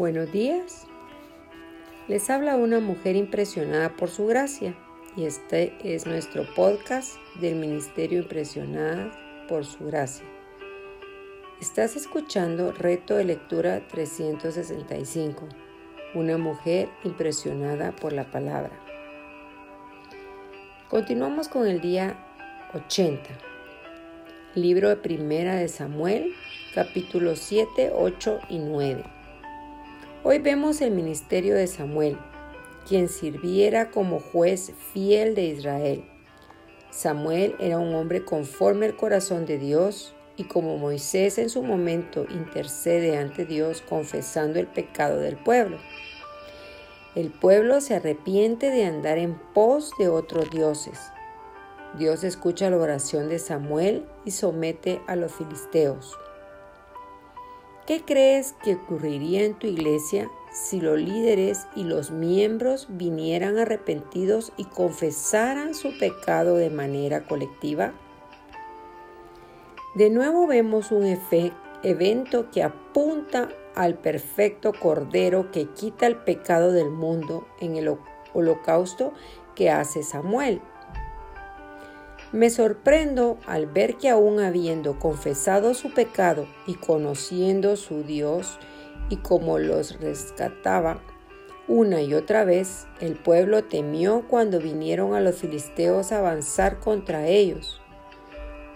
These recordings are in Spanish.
Buenos días. Les habla una mujer impresionada por su gracia y este es nuestro podcast del Ministerio Impresionada por su gracia. Estás escuchando Reto de Lectura 365, una mujer impresionada por la palabra. Continuamos con el día 80, libro de Primera de Samuel, capítulos 7, 8 y 9. Hoy vemos el ministerio de Samuel, quien sirviera como juez fiel de Israel. Samuel era un hombre conforme al corazón de Dios y como Moisés en su momento intercede ante Dios confesando el pecado del pueblo. El pueblo se arrepiente de andar en pos de otros dioses. Dios escucha la oración de Samuel y somete a los filisteos. ¿Qué crees que ocurriría en tu iglesia si los líderes y los miembros vinieran arrepentidos y confesaran su pecado de manera colectiva? De nuevo vemos un evento que apunta al perfecto Cordero que quita el pecado del mundo en el holocausto que hace Samuel me sorprendo al ver que aún habiendo confesado su pecado y conociendo su Dios y cómo los rescataba, una y otra vez el pueblo temió cuando vinieron a los filisteos a avanzar contra ellos.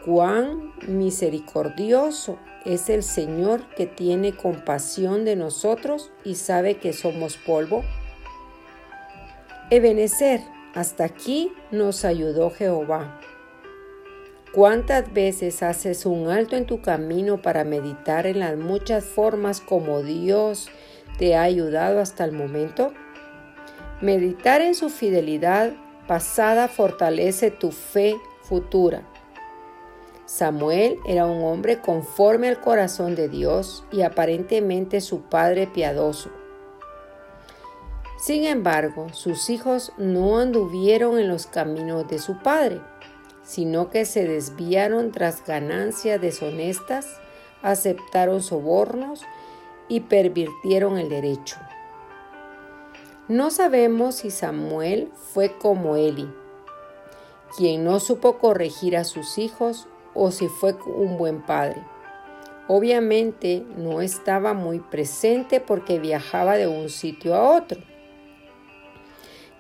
Cuán misericordioso es el Señor que tiene compasión de nosotros y sabe que somos polvo. Ebenecer, hasta aquí nos ayudó Jehová. ¿Cuántas veces haces un alto en tu camino para meditar en las muchas formas como Dios te ha ayudado hasta el momento? Meditar en su fidelidad pasada fortalece tu fe futura. Samuel era un hombre conforme al corazón de Dios y aparentemente su padre piadoso. Sin embargo, sus hijos no anduvieron en los caminos de su padre sino que se desviaron tras ganancias deshonestas, aceptaron sobornos y pervirtieron el derecho. No sabemos si Samuel fue como Eli, quien no supo corregir a sus hijos o si fue un buen padre. Obviamente no estaba muy presente porque viajaba de un sitio a otro.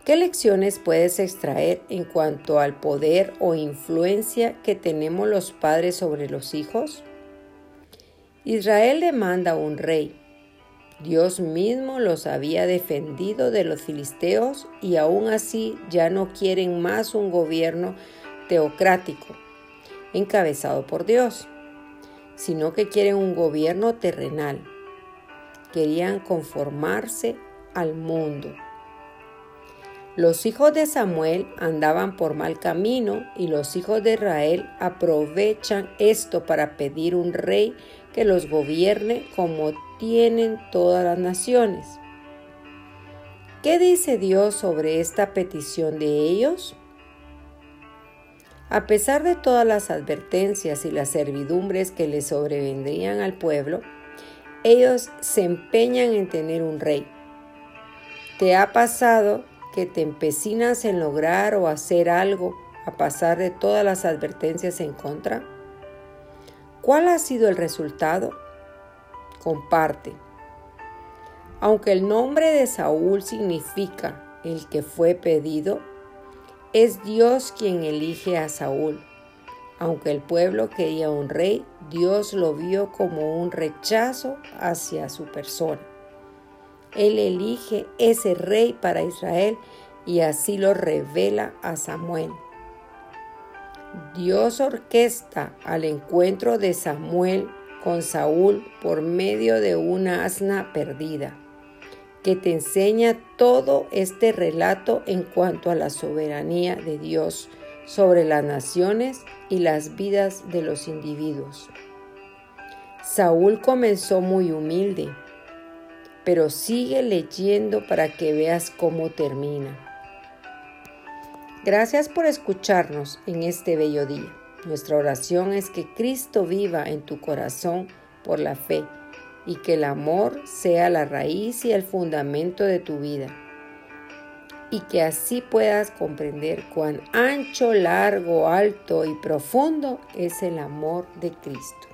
¿Qué lecciones puedes extraer en cuanto al poder o influencia que tenemos los padres sobre los hijos? Israel demanda un rey. Dios mismo los había defendido de los filisteos y aún así ya no quieren más un gobierno teocrático, encabezado por Dios, sino que quieren un gobierno terrenal. Querían conformarse al mundo los hijos de Samuel andaban por mal camino y los hijos de Israel aprovechan esto para pedir un rey que los gobierne como tienen todas las naciones. ¿Qué dice Dios sobre esta petición de ellos? A pesar de todas las advertencias y las servidumbres que le sobrevendrían al pueblo, ellos se empeñan en tener un rey. ¿Te ha pasado que te empecinas en lograr o hacer algo a pasar de todas las advertencias en contra? ¿Cuál ha sido el resultado? Comparte. Aunque el nombre de Saúl significa el que fue pedido, es Dios quien elige a Saúl. Aunque el pueblo quería un rey, Dios lo vio como un rechazo hacia su persona. Él elige ese rey para Israel y así lo revela a Samuel. Dios orquesta al encuentro de Samuel con Saúl por medio de una asna perdida, que te enseña todo este relato en cuanto a la soberanía de Dios sobre las naciones y las vidas de los individuos. Saúl comenzó muy humilde, pero sigue leyendo para que veas cómo termina. Gracias por escucharnos en este bello día. Nuestra oración es que Cristo viva en tu corazón por la fe y que el amor sea la raíz y el fundamento de tu vida y que así puedas comprender cuán ancho, largo, alto y profundo es el amor de Cristo.